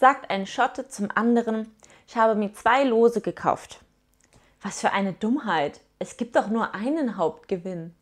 sagt ein Schotte zum anderen, ich habe mir zwei Lose gekauft. Was für eine Dummheit. Es gibt doch nur einen Hauptgewinn.